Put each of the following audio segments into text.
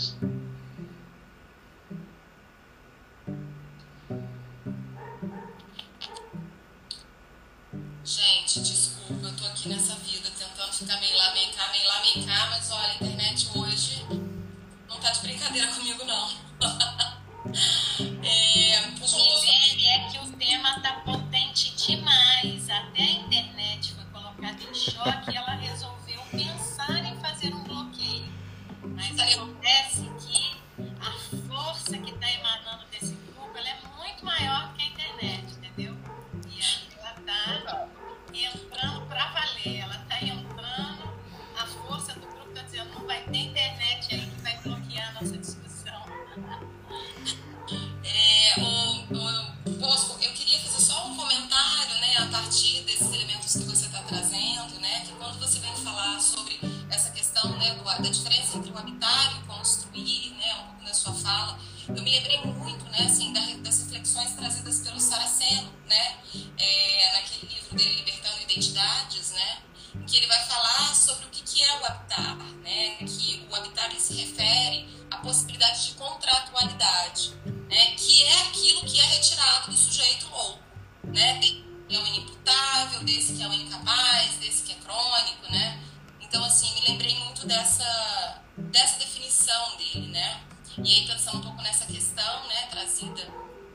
isso. De, é inimputável, desse que é o incapaz, desse que é crônico, né, então assim me lembrei muito dessa dessa definição dele, né, e aí pensando um pouco nessa questão, né, trazida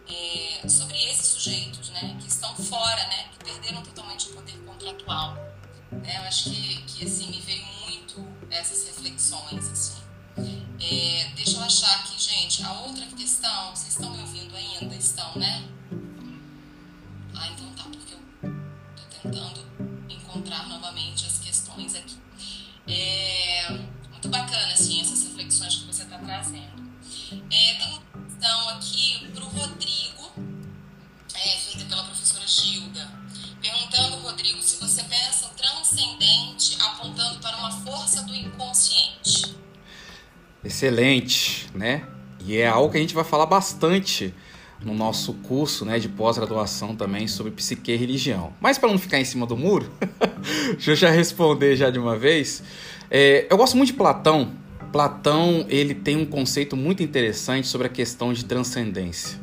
é, sobre esses sujeitos, né, que estão fora, né, que perderam totalmente o poder contratual, né, eu acho que que assim me veio muito essas reflexões assim. É, deixa eu achar aqui, gente, a outra questão. Vocês estão me ouvindo ainda? Estão, né? Ah, então É, muito bacana, assim, essas reflexões que você está trazendo. É, tem uma questão aqui pro Rodrigo, é, feita pela professora Gilda, perguntando, Rodrigo, se você pensa o transcendente apontando para uma força do inconsciente. Excelente, né? E é algo que a gente vai falar bastante no nosso curso né, de pós-graduação também sobre psique e religião. Mas para não ficar em cima do muro, deixa eu já responder já de uma vez. É, eu gosto muito de Platão. Platão ele tem um conceito muito interessante sobre a questão de transcendência.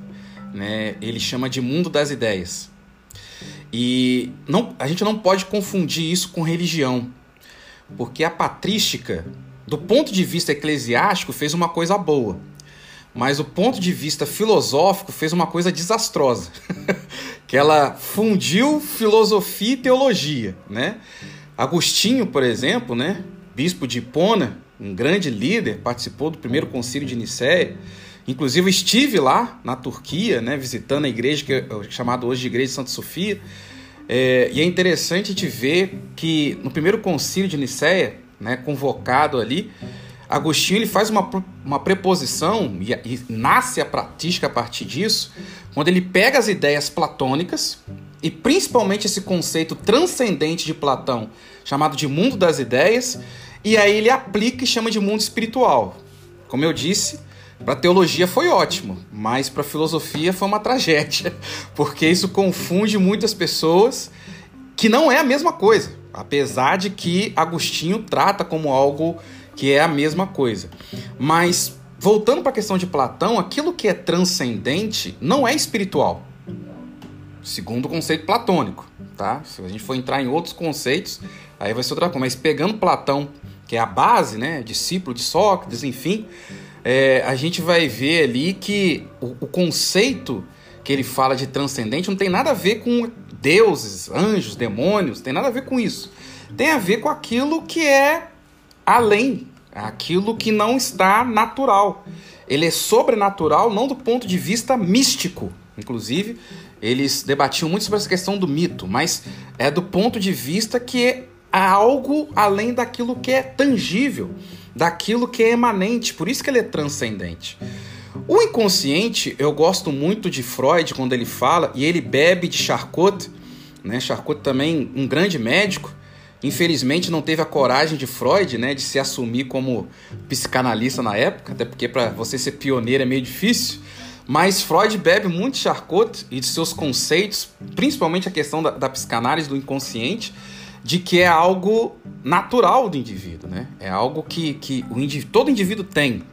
Né? Ele chama de mundo das ideias. E não, a gente não pode confundir isso com religião, porque a patrística, do ponto de vista eclesiástico, fez uma coisa boa mas o ponto de vista filosófico fez uma coisa desastrosa, que ela fundiu filosofia e teologia, né? Agostinho, por exemplo, né, bispo de Hipona, um grande líder, participou do primeiro concílio de Nicéia. Inclusive estive lá na Turquia, né, visitando a igreja que é chamada hoje de Igreja de Santa Sofia. É, e é interessante de ver que no primeiro concílio de Nicéia, né, convocado ali, Agostinho ele faz uma, uma preposição e, e nasce a pratística a partir disso, quando ele pega as ideias platônicas e principalmente esse conceito transcendente de Platão, chamado de mundo das ideias, e aí ele aplica e chama de mundo espiritual. Como eu disse, para teologia foi ótimo, mas para filosofia foi uma tragédia, porque isso confunde muitas pessoas que não é a mesma coisa, apesar de que Agostinho trata como algo que é a mesma coisa. Mas voltando para a questão de Platão, aquilo que é transcendente não é espiritual, segundo o conceito platônico, tá? Se a gente for entrar em outros conceitos, aí vai ser outra coisa. Mas pegando Platão, que é a base, né, discípulo de Sócrates, enfim, é, a gente vai ver ali que o, o conceito que ele fala de transcendente não tem nada a ver com deuses, anjos, demônios, tem nada a ver com isso. Tem a ver com aquilo que é além, aquilo que não está natural. Ele é sobrenatural não do ponto de vista místico. Inclusive, eles debatiam muito sobre essa questão do mito, mas é do ponto de vista que é algo além daquilo que é tangível, daquilo que é emanente, por isso que ele é transcendente. O inconsciente, eu gosto muito de Freud quando ele fala, e ele bebe de Charcot, né? Charcot também um grande médico, Infelizmente não teve a coragem de Freud, né, de se assumir como psicanalista na época, até porque para você ser pioneiro é meio difícil. Mas Freud bebe muito Charcot e de seus conceitos, principalmente a questão da, da psicanálise do inconsciente, de que é algo natural do indivíduo, né? É algo que, que o indivíduo, todo indivíduo tem.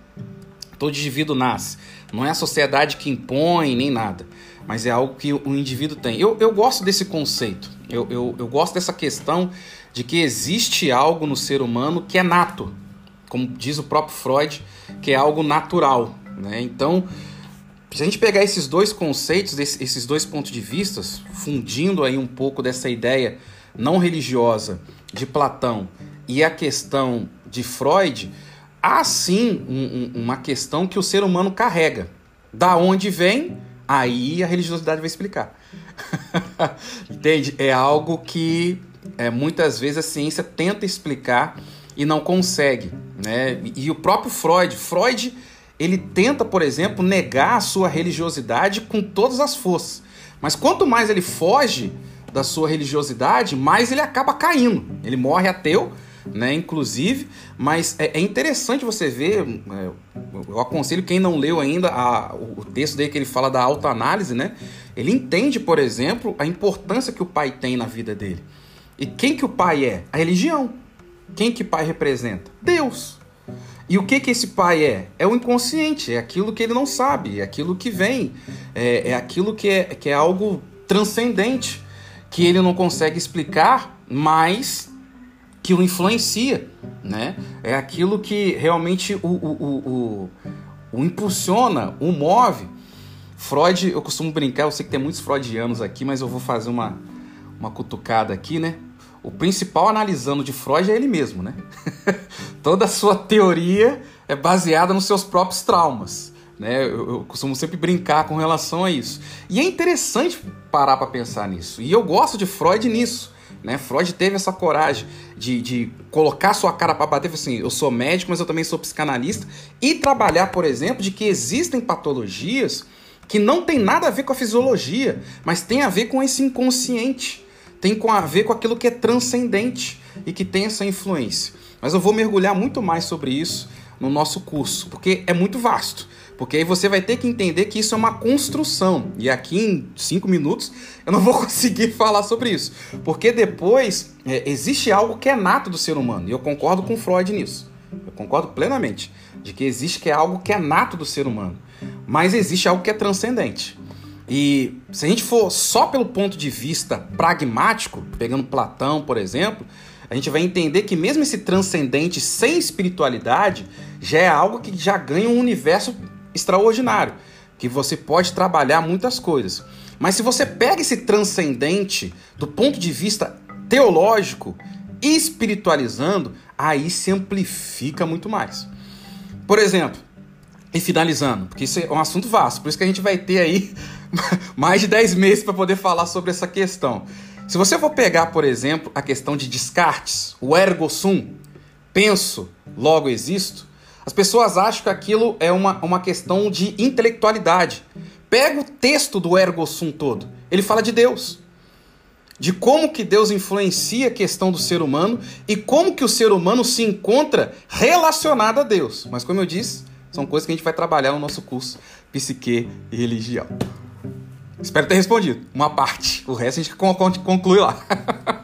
todo indivíduo nasce. Não é a sociedade que impõe nem nada, mas é algo que o indivíduo tem. Eu, eu gosto desse conceito, eu, eu, eu gosto dessa questão de que existe algo no ser humano que é nato, como diz o próprio Freud, que é algo natural. Né? Então, se a gente pegar esses dois conceitos, esses dois pontos de vista, fundindo aí um pouco dessa ideia não religiosa de Platão e a questão de Freud, há sim um, um, uma questão que o ser humano carrega. Da onde vem, aí a religiosidade vai explicar. Entende? É algo que é, muitas vezes a ciência tenta explicar e não consegue. Né? E o próprio Freud, Freud, ele tenta, por exemplo, negar a sua religiosidade com todas as forças. Mas quanto mais ele foge da sua religiosidade, mais ele acaba caindo. Ele morre ateu, né? Inclusive, mas é, é interessante você ver. É, eu aconselho quem não leu ainda a, o texto dele que ele fala da autoanálise, né? Ele entende, por exemplo, a importância que o pai tem na vida dele. E quem que o pai é? A religião. Quem que pai representa? Deus. E o que que esse pai é? É o inconsciente, é aquilo que ele não sabe, é aquilo que vem, é, é aquilo que é, que é algo transcendente, que ele não consegue explicar, mas que o influencia, né? É aquilo que realmente o, o, o, o, o impulsiona, o move. Freud, eu costumo brincar, eu sei que tem muitos freudianos aqui, mas eu vou fazer uma, uma cutucada aqui, né? O principal analisando de Freud é ele mesmo, né? Toda a sua teoria é baseada nos seus próprios traumas. Né? Eu, eu, costumo sempre brincar com relação a isso. E é interessante parar para pensar nisso. E eu gosto de Freud nisso. Né? Freud teve essa coragem de, de colocar sua cara para bater, assim, eu sou médico, mas eu também sou psicanalista, e trabalhar, por exemplo, de que existem patologias que não tem nada a ver com a fisiologia, mas tem a ver com esse inconsciente, tem a ver com aquilo que é transcendente e que tem essa influência. Mas eu vou mergulhar muito mais sobre isso no nosso curso, porque é muito vasto. Porque aí você vai ter que entender que isso é uma construção. E aqui em cinco minutos eu não vou conseguir falar sobre isso. Porque depois é, existe algo que é nato do ser humano. E eu concordo com Freud nisso. Eu concordo plenamente. De que existe que é algo que é nato do ser humano. Mas existe algo que é transcendente. E se a gente for só pelo ponto de vista pragmático, pegando Platão, por exemplo, a gente vai entender que mesmo esse transcendente sem espiritualidade já é algo que já ganha um universo extraordinário, que você pode trabalhar muitas coisas. Mas se você pega esse transcendente do ponto de vista teológico, espiritualizando, aí se amplifica muito mais. Por exemplo, e finalizando, porque isso é um assunto vasto, por isso que a gente vai ter aí mais de 10 meses para poder falar sobre essa questão. Se você for pegar, por exemplo, a questão de Descartes, o ergo sum, penso, logo existo, as pessoas acham que aquilo é uma, uma questão de intelectualidade. Pega o texto do Ergo Sum todo. Ele fala de Deus. De como que Deus influencia a questão do ser humano e como que o ser humano se encontra relacionado a Deus. Mas como eu disse, são coisas que a gente vai trabalhar no nosso curso Psique e Religião. Espero ter respondido. Uma parte. O resto a gente conclui lá.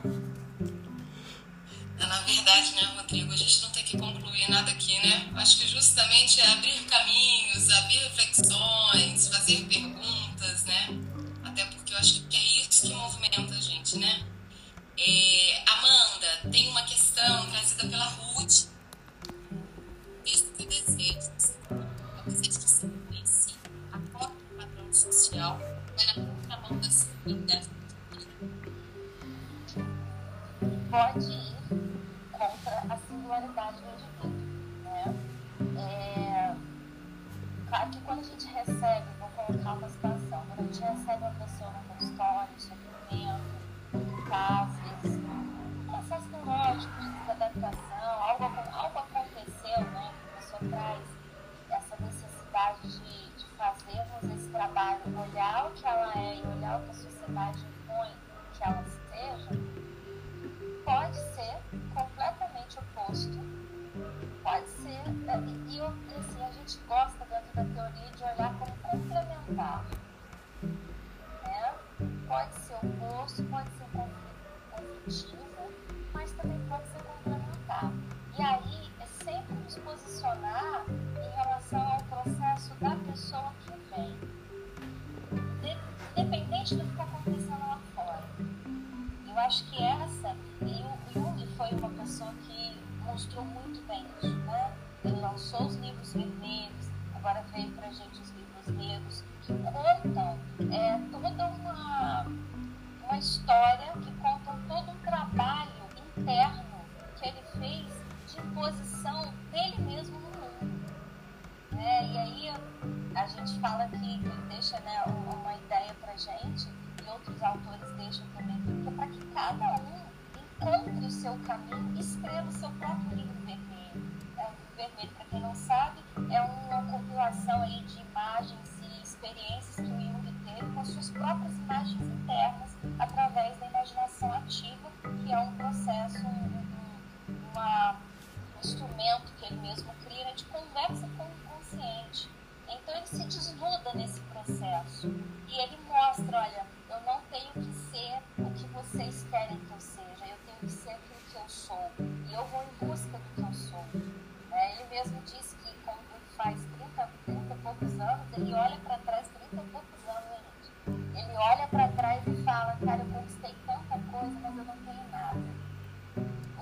agora veio para gente os livros negros,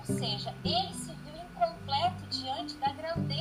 Ou seja, ele se viu incompleto diante da grandeza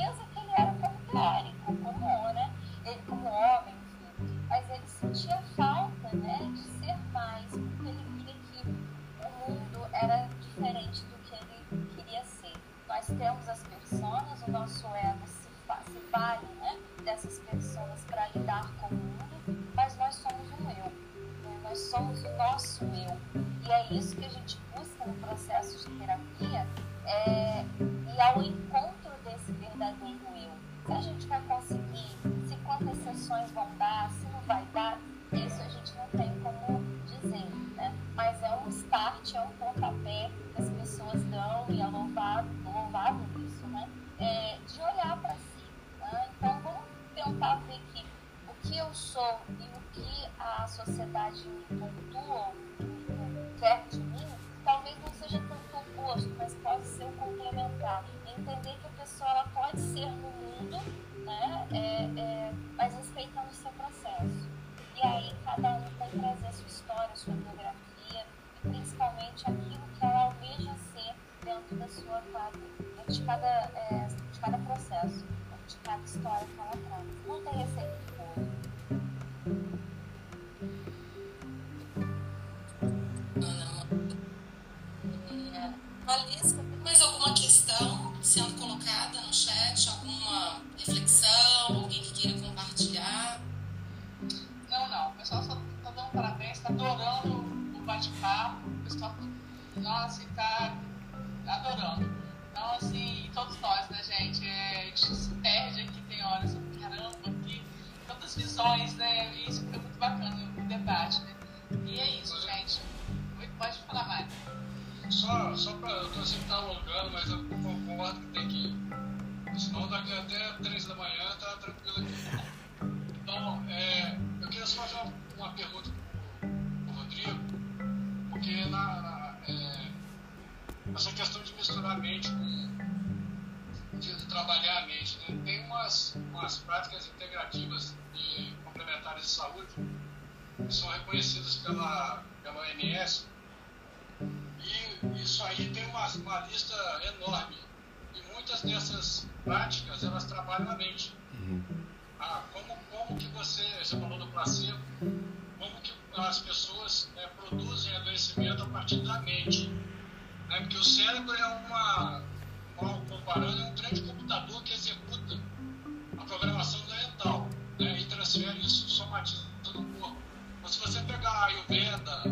isso somatiza no corpo. Mas se você pegar a Ayurveda,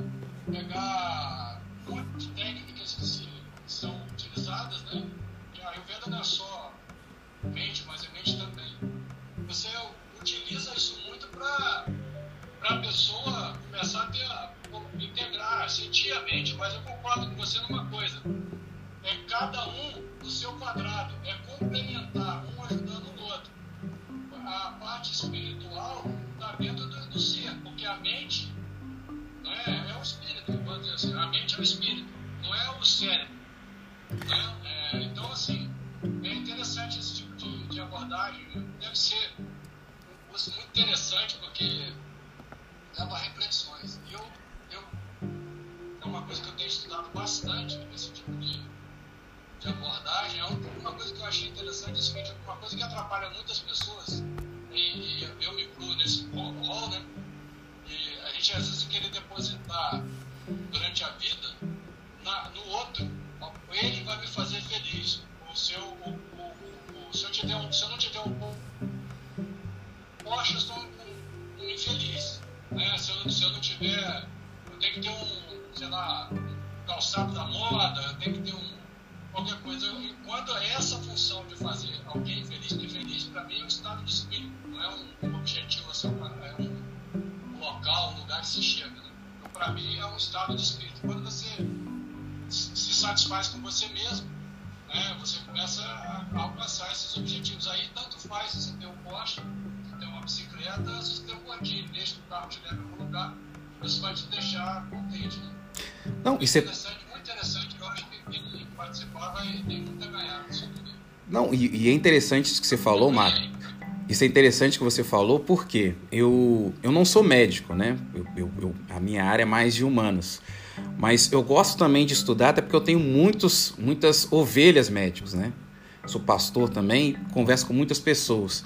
pegar muitas técnicas que se, são utilizadas, né? E a Ayurveda não é só mente, mas é mente também. Você utiliza isso muito para a pessoa começar a ter, a integrar, sentir a mente, mas eu concordo com você numa coisa. É cada um do seu quadrado, é complementar, um ajudando o a parte espiritual está dentro do, do, ser, porque a mente não é, é o espírito, vamos dizer assim, a mente é o espírito, não é o cérebro. Né? É, então, assim, é interessante esse tipo de, de abordagem, deve ser um curso muito interessante, porque leva a reflexões. E eu, eu, é uma coisa que eu tenho estudado bastante, esse tipo de de abordagem é uma coisa que eu achei interessante, é uma coisa que atrapalha muitas pessoas, e, e eu me incluo nesse rol, né? E a gente às vezes quer depositar durante a vida na, no outro, ele vai me fazer feliz. o se eu, o se eu, te der um, se eu não te der um bom. Poxa, eu sou um, um infeliz. Né? Se, eu, se eu não tiver. Eu tenho que ter um, sei lá, calçado da moda, eu tenho que ter um qualquer coisa. E quando é essa função de fazer alguém feliz ter feliz, para mim é um estado de espírito, não é um, um objetivo, assim, é um, um, local, um lugar que se chega. Né? Então, para mim, é um estado de espírito. Quando você se satisfaz com você mesmo, né, você começa a alcançar esses objetivos. Aí, tanto faz se você tem um Porsche, se tem uma bicicleta, se você tem um gordinho, deixa que o carro te leve a algum lugar, isso vai te deixar contente. Né? Não, isso é interessante, participar vai ter muito a ganhar. Não, e, e, é interessante isso que você falou, Mário. Isso é interessante que você falou porque eu, eu não sou médico, né? Eu, eu, eu, a minha área é mais de humanas. Mas eu gosto também de estudar, até porque eu tenho muitos, muitas ovelhas médicos, né? Sou pastor também, converso com muitas pessoas.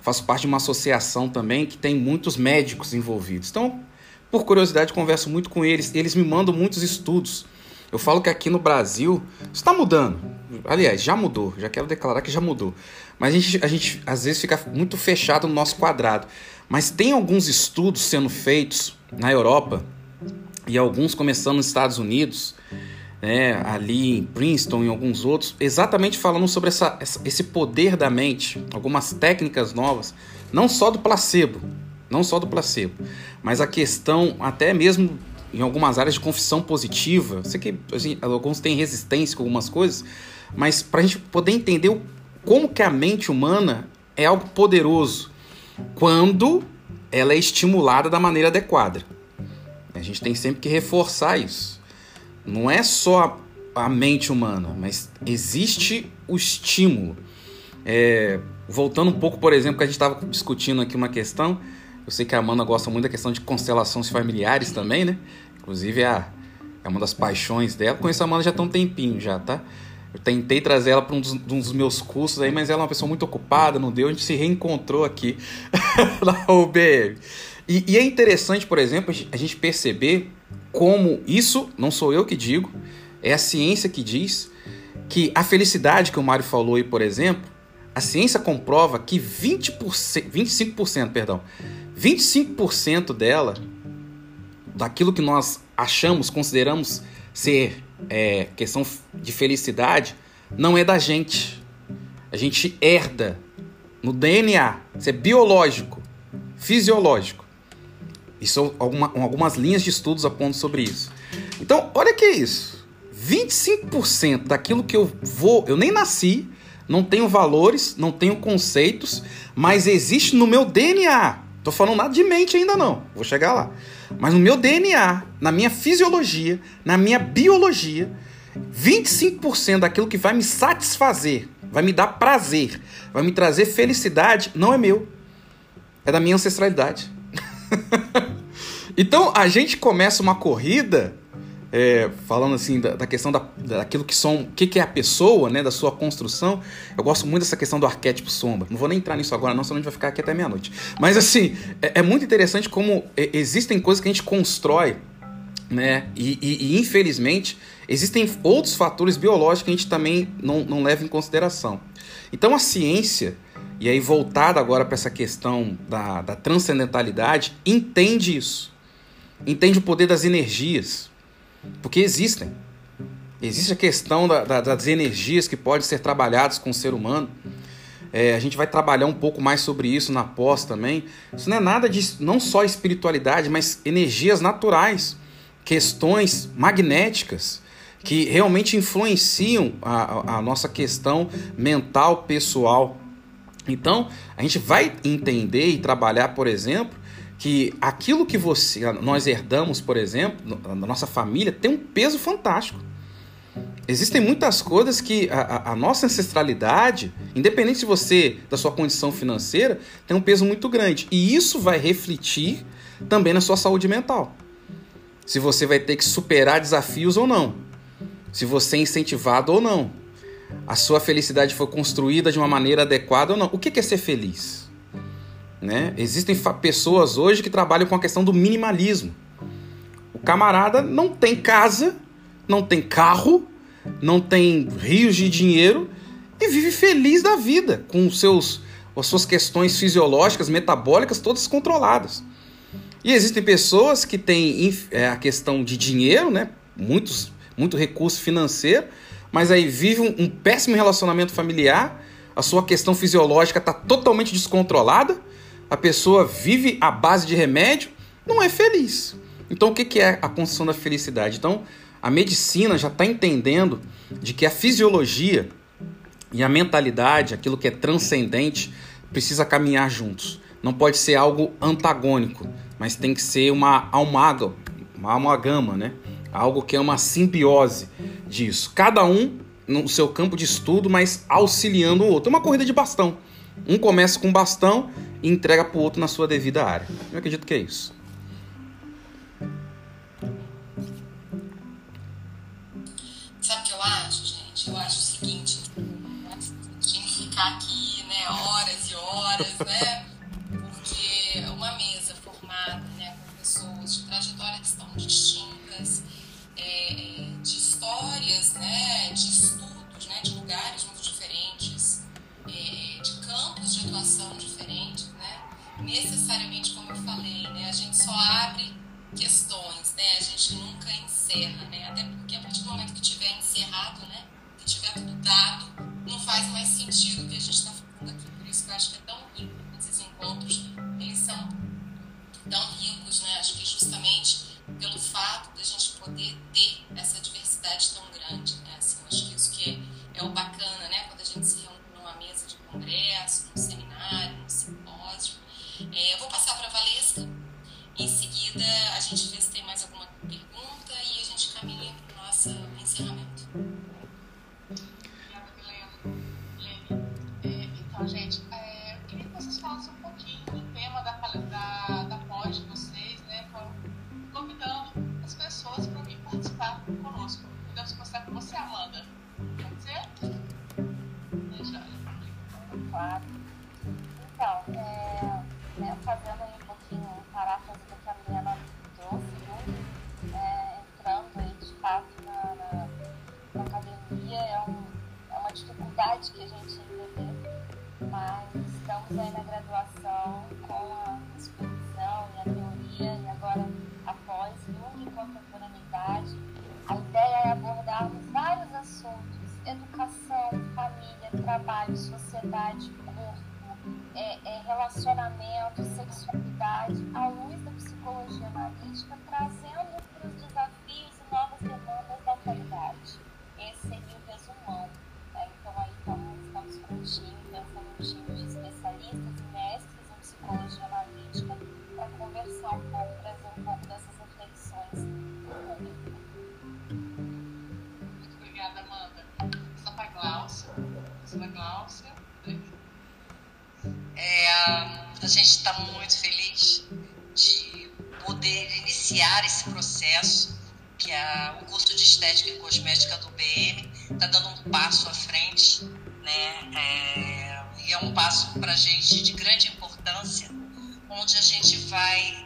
Faço parte de uma associação também que tem muitos médicos envolvidos. Então, por curiosidade, converso muito com eles. Eles me mandam muitos estudos. Eu falo que aqui no Brasil está mudando. Aliás, já mudou. Já quero declarar que já mudou. Mas a gente, a gente às vezes fica muito fechado no nosso quadrado. Mas tem alguns estudos sendo feitos na Europa e alguns começando nos Estados Unidos, né, ali em Princeton e alguns outros, exatamente falando sobre essa, esse poder da mente, algumas técnicas novas, não só do placebo, não só do placebo, mas a questão até mesmo em algumas áreas de confissão positiva. Sei que assim, alguns têm resistência com algumas coisas, mas para a gente poder entender como que a mente humana é algo poderoso quando ela é estimulada da maneira adequada. A gente tem sempre que reforçar isso. Não é só a mente humana, mas existe o estímulo. É, voltando um pouco, por exemplo, que a gente estava discutindo aqui uma questão eu sei que a Amanda gosta muito da questão de constelações familiares também, né? Inclusive é, é uma das paixões dela. Conheço a Amanda já tem um tempinho já, tá? Eu tentei trazer ela para um, um, dos meus cursos aí, mas ela é uma pessoa muito ocupada, não deu. A gente se reencontrou aqui na UBM. E, e é interessante, por exemplo, a gente perceber como isso, não sou eu que digo, é a ciência que diz que a felicidade que o Mário falou aí, por exemplo, a ciência comprova que 20%, 25%, perdão, 25% dela, daquilo que nós achamos, consideramos ser é, questão de felicidade, não é da gente. A gente herda no DNA. Isso é biológico, fisiológico. Isso alguma, algumas linhas de estudos apontam sobre isso. Então, olha que é isso. 25% daquilo que eu vou, eu nem nasci, não tenho valores, não tenho conceitos, mas existe no meu DNA. Tô falando nada de mente ainda não, vou chegar lá. Mas no meu DNA, na minha fisiologia, na minha biologia, 25% daquilo que vai me satisfazer, vai me dar prazer, vai me trazer felicidade, não é meu. É da minha ancestralidade. então a gente começa uma corrida é, falando assim da, da questão da, daquilo que são, o que, que, é a pessoa, né, da sua construção. Eu gosto muito dessa questão do arquétipo sombra. Não vou nem entrar nisso agora, não, senão a gente vai ficar aqui até meia-noite. Mas assim, é, é, muito interessante como é, existem coisas que a gente constrói, né, e, e, e, infelizmente existem outros fatores biológicos que a gente também não, não leva em consideração. Então a ciência, e aí voltada agora para essa questão da, da transcendentalidade, entende isso. Entende o poder das energias porque existem. Existe a questão da, da, das energias que podem ser trabalhadas com o ser humano. É, a gente vai trabalhar um pouco mais sobre isso na pós também. Isso não é nada de não só espiritualidade, mas energias naturais, questões magnéticas que realmente influenciam a, a nossa questão mental pessoal. Então, a gente vai entender e trabalhar, por exemplo, que aquilo que você nós herdamos, por exemplo, na nossa família, tem um peso fantástico. Existem muitas coisas que a, a, nossa ancestralidade, independente de você, da sua condição financeira, tem um peso muito grande. E isso vai refletir também na sua saúde mental. Se você vai ter que superar desafios ou não. Se você é incentivado ou não. a sua felicidade foi construída de uma maneira adequada ou não. O que é ser feliz? Né? Existem pessoas hoje que trabalham com a questão do minimalismo. O camarada não tem casa, não tem carro, não tem rios de dinheiro e vive feliz da vida, com seus, as suas questões fisiológicas, metabólicas todas controladas. E existem pessoas que têm é, a questão de dinheiro, né? Muitos, muito recurso financeiro, mas aí vive um, um péssimo relacionamento familiar, a sua questão fisiológica está totalmente descontrolada, a pessoa vive à base de remédio, não é feliz. Então, o que é a construção da felicidade? Então, a medicina já está entendendo de que a fisiologia e a mentalidade, aquilo que é transcendente, precisa caminhar juntos. Não pode ser algo antagônico, mas tem que ser uma almaga, uma amalgama, né? Algo que é uma simbiose disso. Cada um no seu campo de estudo, mas auxiliando o outro. É uma corrida de bastão. Um começa com bastão e entrega para o outro na sua devida área. Eu acredito que é isso. Sabe o que eu acho, gente? Eu acho o seguinte: tinha que ficar aqui, né, horas e horas, né? Dificuldade que a gente ainda mas estamos aí na graduação com a supervisão e a teoria, e agora após Jung e contemporaneidade, a ideia é abordarmos vários assuntos, educação, família, trabalho, sociedade, corpo, é, é, relacionamento, sexualidade,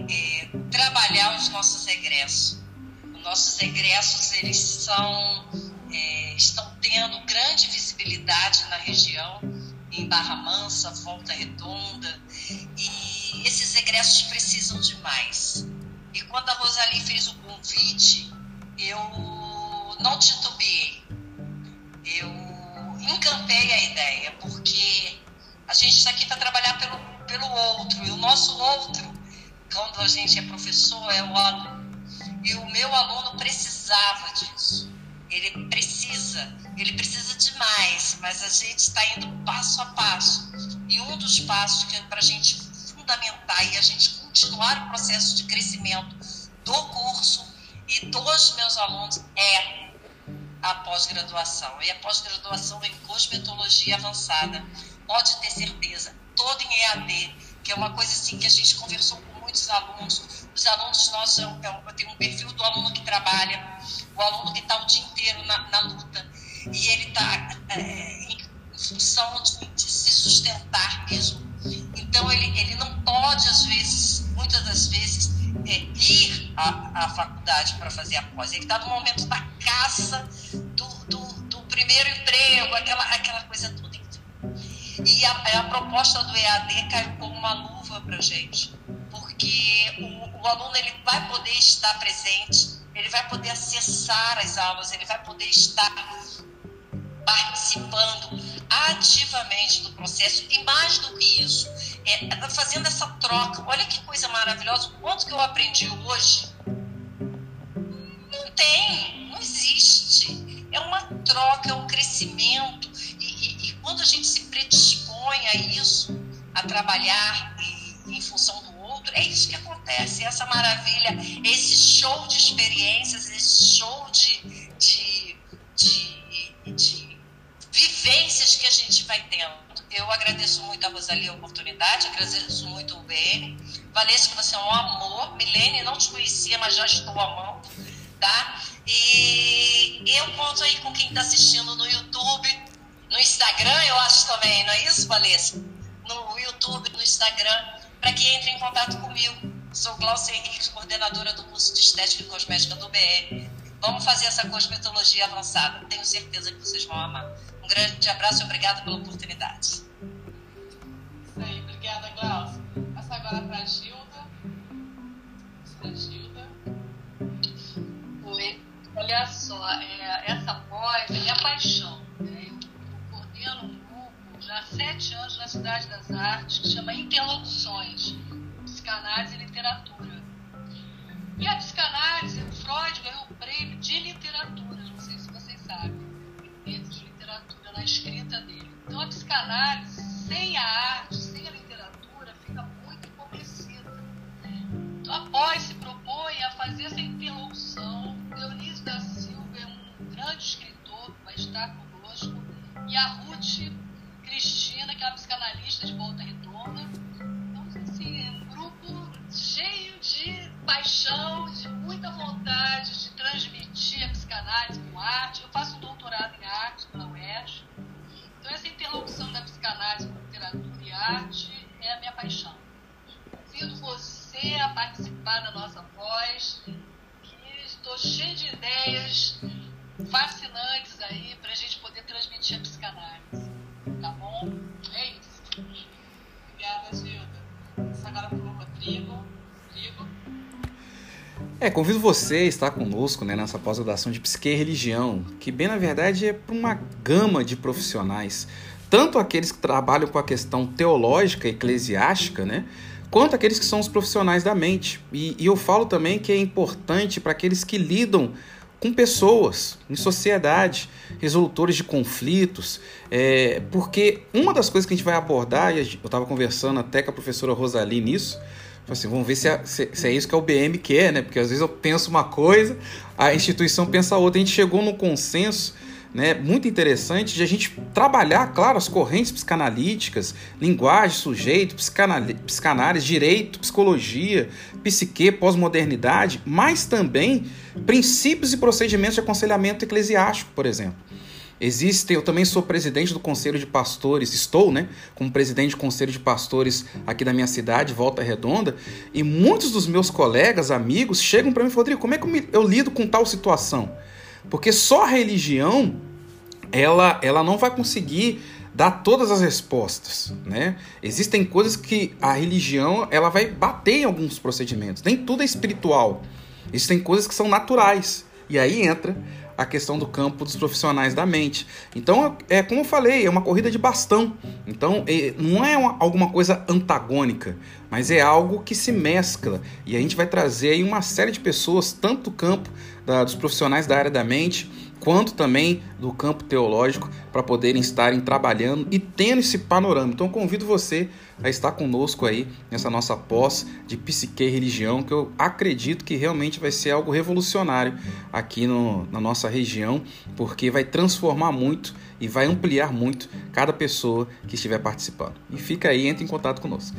é, trabalhar os nossos egressos. Os nossos egressos, eles são, é, estão tendo grande visibilidade na região, em Barra Mansa, Volta Redonda, e esses egressos precisam de mais. E quando a Rosalie fez o convite, eu não titubeei, eu encampei a ideia, porque a gente está aqui para trabalhar pelo, pelo outro, e o nosso outro, quando a gente é professor, é o aluno. E o meu aluno precisava disso. Ele precisa, ele precisa de mais, mas a gente está indo passo a passo. E um dos passos que é para a gente fundamentar e a gente continuar o processo de crescimento do curso e dos meus alunos é a pós-graduação. E a pós-graduação em cosmetologia avançada. Pode ter certeza, todo em EAD, que é uma coisa assim que a gente conversou muitos alunos. Os alunos nossos, eu, eu tenho um perfil do aluno que trabalha, o aluno que está o dia inteiro na, na luta. E ele está é, condição de, de se sustentar mesmo. Então, ele, ele não pode, às vezes, muitas das vezes, é, ir à, à faculdade para fazer a pós. Ele está no momento da caça do, do, do, primeiro emprego, aquela, aquela coisa toda. E a, a proposta do EAD caiu como uma luva para gente, porque o, o aluno ele vai poder estar presente, ele vai poder acessar as aulas, ele vai poder estar participando ativamente do processo e mais do que isso, é, fazendo essa troca. Olha que coisa maravilhosa, o quanto que eu aprendi hoje. Não tem, não existe. É uma troca, é um crescimento. E, e, e quando a gente se predispõe a isso, a trabalhar em função do é isso que acontece, essa maravilha, esse show de experiências, esse show de, de, de, de vivências que a gente vai tendo. Eu agradeço muito a Rosalie a oportunidade, agradeço muito o BN. Valesca, você é um amor. Milene, não te conhecia, mas já estou amando, tá? E eu conto aí com quem está assistindo no YouTube, no Instagram, eu acho também, não é isso, Valesca? No YouTube, no Instagram, para que entre em contato comigo. Sou Glaucia Henrique, coordenadora do curso de Estética e Cosmética do BR. Vamos fazer essa cosmetologia avançada. Tenho certeza que vocês vão amar grande abraço e obrigada pela oportunidade. Isso aí, obrigada, Glaucia. Passa agora para a Gilda. Para Gilda. Oi, olha só, é, essa pós é minha paixão. Já há sete anos na Cidade das Artes que chama Interlocuções, Psicanálise e Literatura. E a psicanálise, o Freud ganhou o prêmio de literatura, não sei se vocês sabem na escrita dele. Convido você a estar conosco né, nessa pós-graduação de Psique e Religião, que bem na verdade é para uma gama de profissionais, tanto aqueles que trabalham com a questão teológica, eclesiástica, né, quanto aqueles que são os profissionais da mente. E, e eu falo também que é importante para aqueles que lidam com pessoas, em sociedade, resolutores de conflitos, é, porque uma das coisas que a gente vai abordar, e eu estava conversando até com a professora Rosalie nisso, assim, vamos ver se é, se, se é, isso que é o BM quer, né? Porque às vezes eu penso uma coisa, a instituição pensa outra. A gente chegou num consenso né, muito interessante de a gente trabalhar, claro, as correntes psicanalíticas, linguagem, sujeito, psicanálise, direito, psicologia, psique, pós-modernidade, mas também princípios e procedimentos de aconselhamento eclesiástico, por exemplo. Existem, eu também sou presidente do Conselho de Pastores, estou, né, como presidente do Conselho de Pastores aqui da minha cidade, Volta Redonda, e muitos dos meus colegas, amigos, chegam para mim e falam, Rodrigo, como é que eu, lido com tal situação? Porque só a religião, ela, ela não vai conseguir dar todas as respostas, né? Existem coisas que a religião, ela vai bater em alguns procedimentos. Nem tudo é espiritual. Existem coisas que são naturais. E aí entra a questão do campo dos profissionais da mente. Então, é como eu falei, é uma corrida de bastão. Então, é, não é uma, alguma coisa antagônica, mas é algo que se mescla. E a gente vai trazer aí uma série de pessoas, tanto do campo da, dos profissionais da área da mente, quanto também do campo teológico, para poderem estarem trabalhando e tendo esse panorama. Então, convido você a estar conosco aí nessa nossa pós de psique e religião, que eu acredito que realmente vai ser algo revolucionário aqui no, na nossa região, porque vai transformar muito e vai ampliar muito cada pessoa que estiver participando. E fica aí, entre em contato conosco.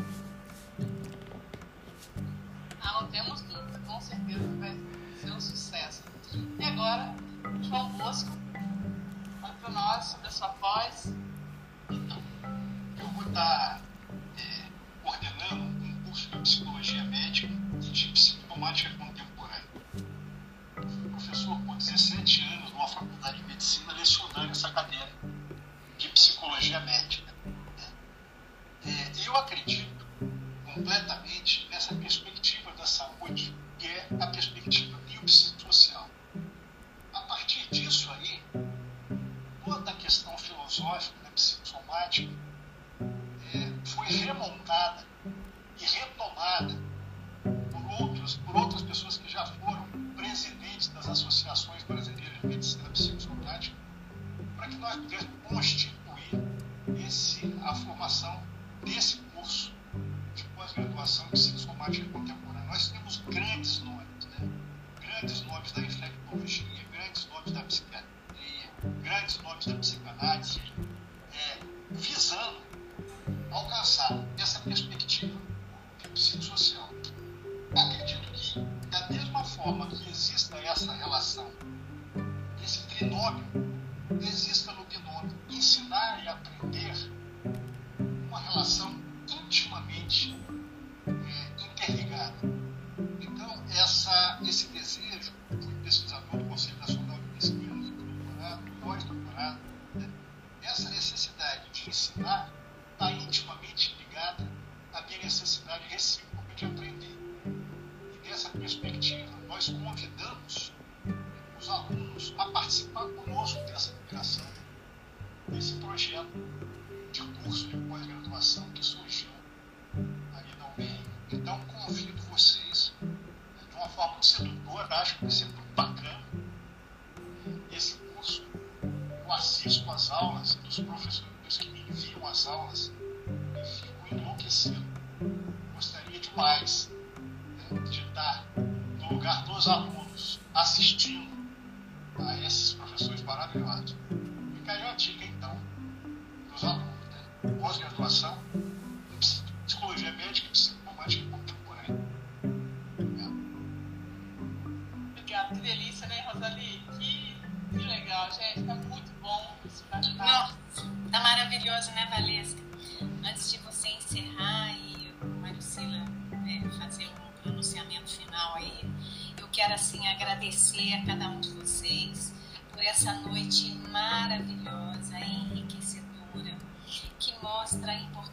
Mostra a importância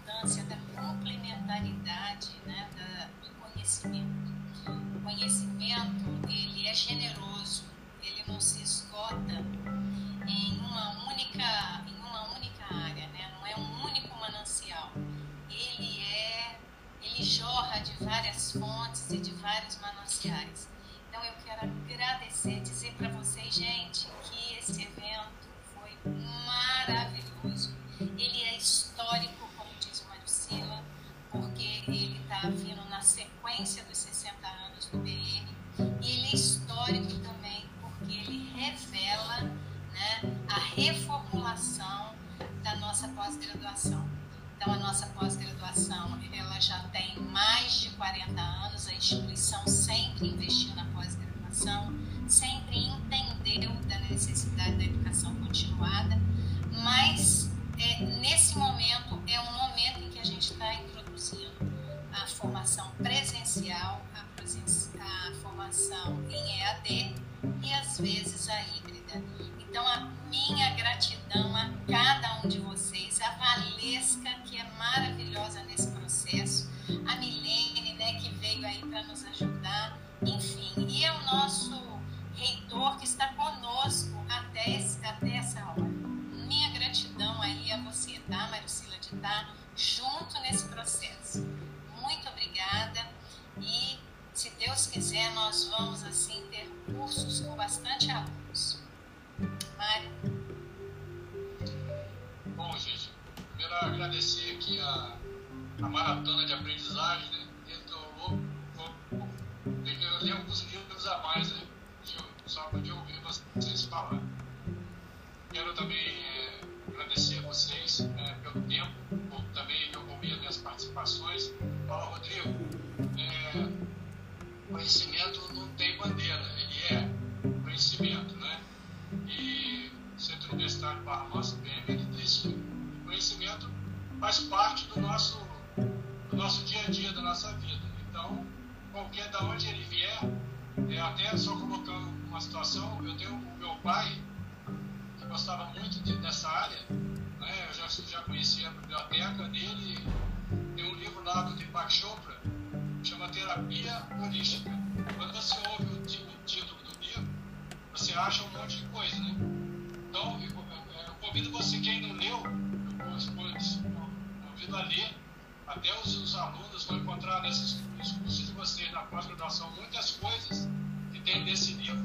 muitas coisas que tem nesse livro,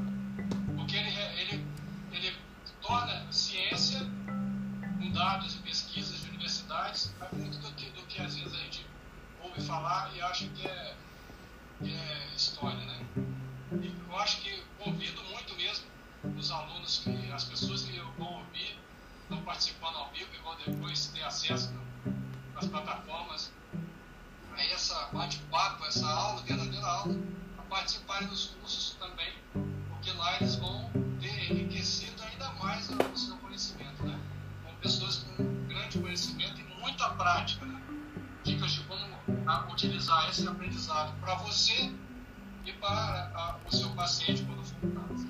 porque ele, ele, ele torna ciência com dados e pesquisas de universidades, é muito do que, do que às vezes a gente ouve falar e acha que é, que é história, né? E eu acho que convido muito mesmo os alunos, que, as pessoas que vão ouvir, estão participando ao vivo e vão depois ter acesso às plataformas a essa bate-papo, essa aula, verdadeira aula, participarem dos cursos também, porque lá eles vão ter enriquecido ainda mais o seu conhecimento, né? Com pessoas com grande conhecimento e muita prática, né? Dicas de como utilizar esse aprendizado para você e para a, o seu paciente quando for caso.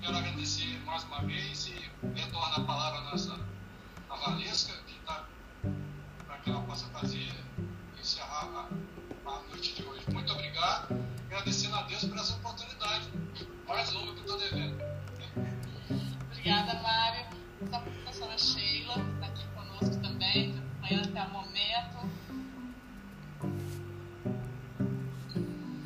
Quero agradecer mais uma vez e retorno a palavra à nossa a Valesca, que está para que ela possa fazer encerrar a, a, noite de hoje. Muito obrigado, agradecendo a Deus por essa oportunidade, mais uma que estou devendo. Obrigada, Mário. A professora Sheila está aqui conosco também, acompanhando até o momento.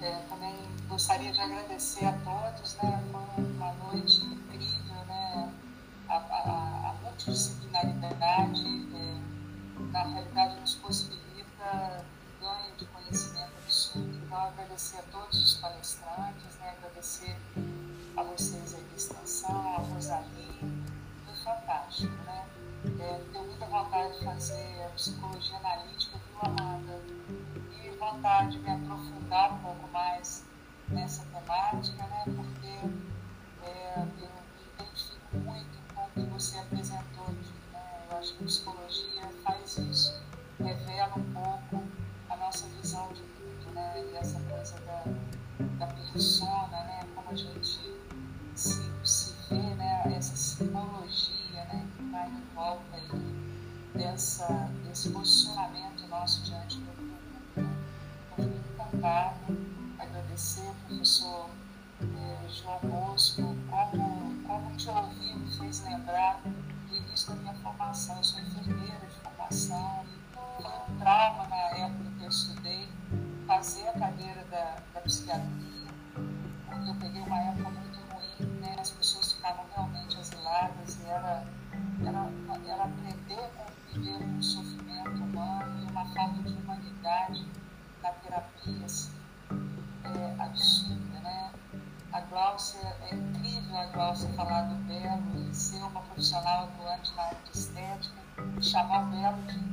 É, também gostaria de agradecer a todos, né? Foi uma noite incrível, né? A, a, a multidisciplinaridade, é, na realidade, nos possibilita Então, agradecer a todos os palestrantes, né? agradecer a vocês aí da extensão, a Rosalie, foi fantástico, né? É, deu muita vontade de fazer a psicologia analítica, viu, Amanda? E vontade de me aprofundar um pouco mais nessa temática, né? Porque é, eu me identifico muito com o que você apresentou aqui, né? Eu acho que a psicologia faz isso, revela um pouco a nossa visão de? E essa coisa da, da persona, né? Como a gente se, se vê, né? Essa simbologia, né? Que vai em volta aí dessa, desse posicionamento nosso diante do. Né? Então, fico encantado, agradecer ao professor eh, João Bosco, como, como te ouvi me fez lembrar do início da minha formação. Eu sou enfermeira de formação, foi um trauma na época que eu estudei fazer a cadeira da, da psiquiatria, porque eu peguei uma época muito ruim, né? as pessoas ficavam realmente asiladas e era, era, era aprender a conviver com o sofrimento humano e uma falta de humanidade na terapia assim, é, absurda. Né? A Glaucia, é incrível a Glaucia falar do belo e ser uma profissional atuante na área de estética chamar o belo de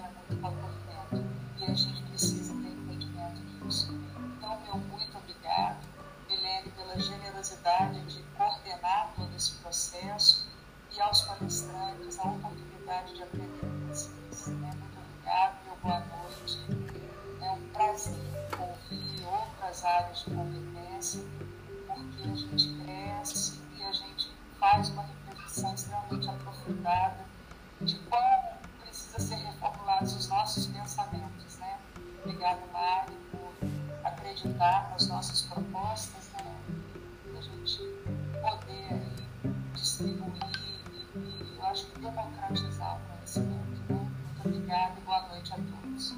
vai muito para. E a gente precisa ter entendimento disso. Então, meu muito obrigado, Milene, pela generosidade de coordenar todo esse processo e aos palestrantes a oportunidade de aprender com vocês. Né? Muito obrigado, meu boa noite. É um prazer ouvir outras áreas de competência, porque a gente cresce e a gente faz uma reflexão extremamente aprofundada de como precisa ser reformada Com as nossas propostas, né? a gente poder distribuir e, eu acho que democratizar o conhecimento. Né? Muito obrigada e boa noite a todos.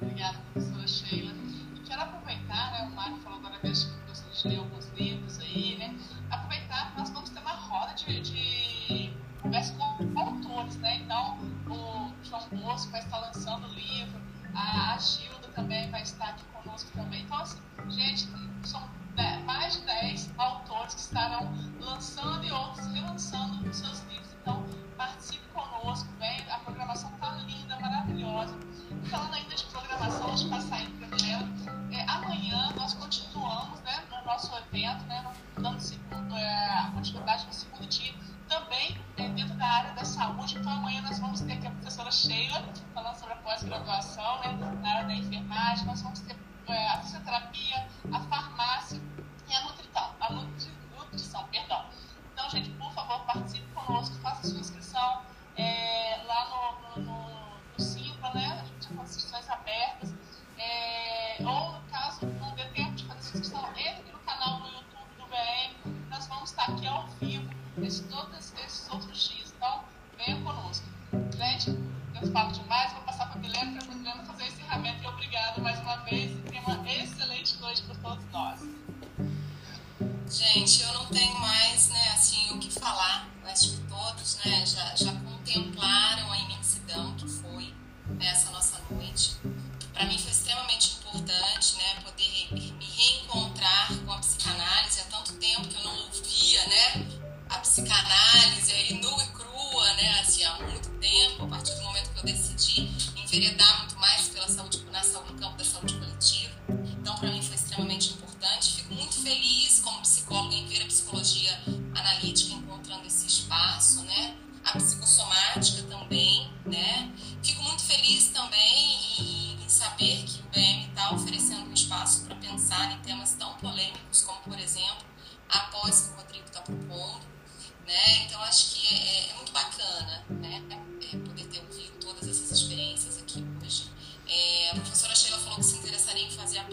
Obrigada, professora Sheila. E quero aproveitar, né, o Mário falou agora mesmo que gostaria de ler alguns livros aí, né? Aproveitar, nós vamos ter uma roda de, de conversa com autores, né? Então, o João Bosco vai estar lançando o livro, a, a Gilda também vai estar aqui conosco também. Então, assim, gente, são mais de 10 autores que estarão lançando e outros relançando os seus livros. Então, participe conosco, vem. A programação está linda, maravilhosa. Falando ainda de programação, antes de passar para a é, amanhã nós continuamos né, no nosso evento, né, dando segundo, é, continuidade no segundo dia, também é, dentro da área da saúde. Então, amanhã nós vamos ter aqui a professora Sheila falando sobre a pós-graduação, né, na área da enfermagem. Nós vamos ter a fisioterapia, a farmácia e a nutrição,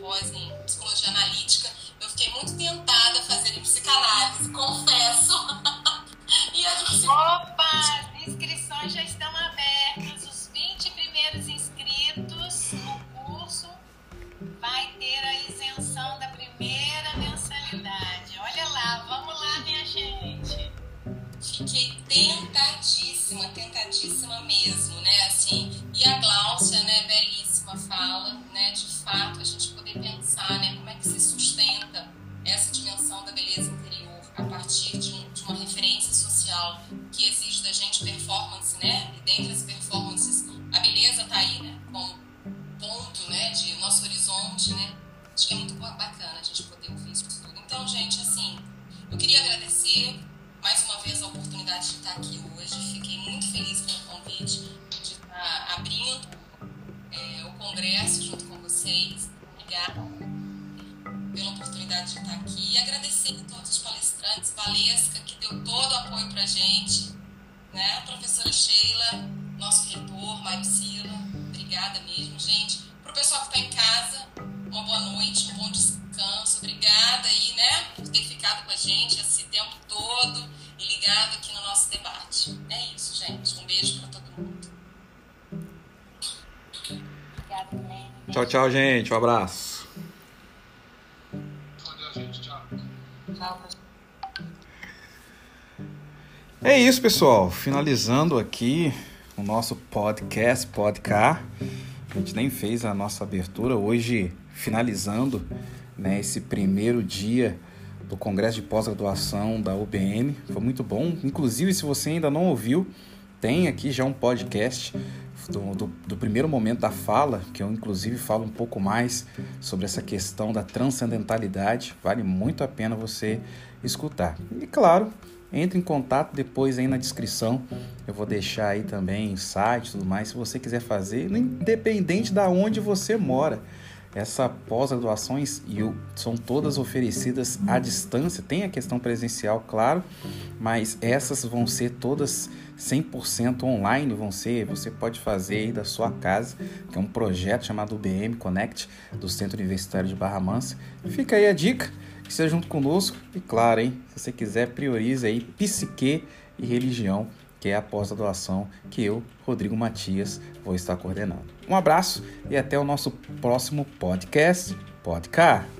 pós em psicologia analítica. Tchau, tchau, gente. Um abraço. É isso, pessoal. Finalizando aqui o nosso podcast, podcast. A gente nem fez a nossa abertura hoje, finalizando né, esse primeiro dia do Congresso de Pós-Graduação da UBM. Foi muito bom. Inclusive, se você ainda não ouviu, tem aqui já um podcast do, do, do, primeiro momento da fala, que eu inclusive falo um pouco mais sobre essa questão da transcendentalidade. Vale muito a pena você escutar. E claro, entre em contato depois aí na descrição. Eu vou deixar aí também site e tudo mais, se você quiser fazer, independente da onde você mora. Essa pós-graduações são todas oferecidas à distância. Tem a questão presencial, claro, mas essas vão ser todas 100% online. Vão ser, você pode fazer aí da sua casa, que é um projeto chamado UBM Connect do Centro Universitário de Barra Mansa. Fica aí a dica, seja junto conosco e claro, hein, se você quiser priorize aí psique e religião que é a pós-graduação que eu, Rodrigo Matias, vou estar coordenando. Um abraço e até o nosso próximo podcast. Podcast.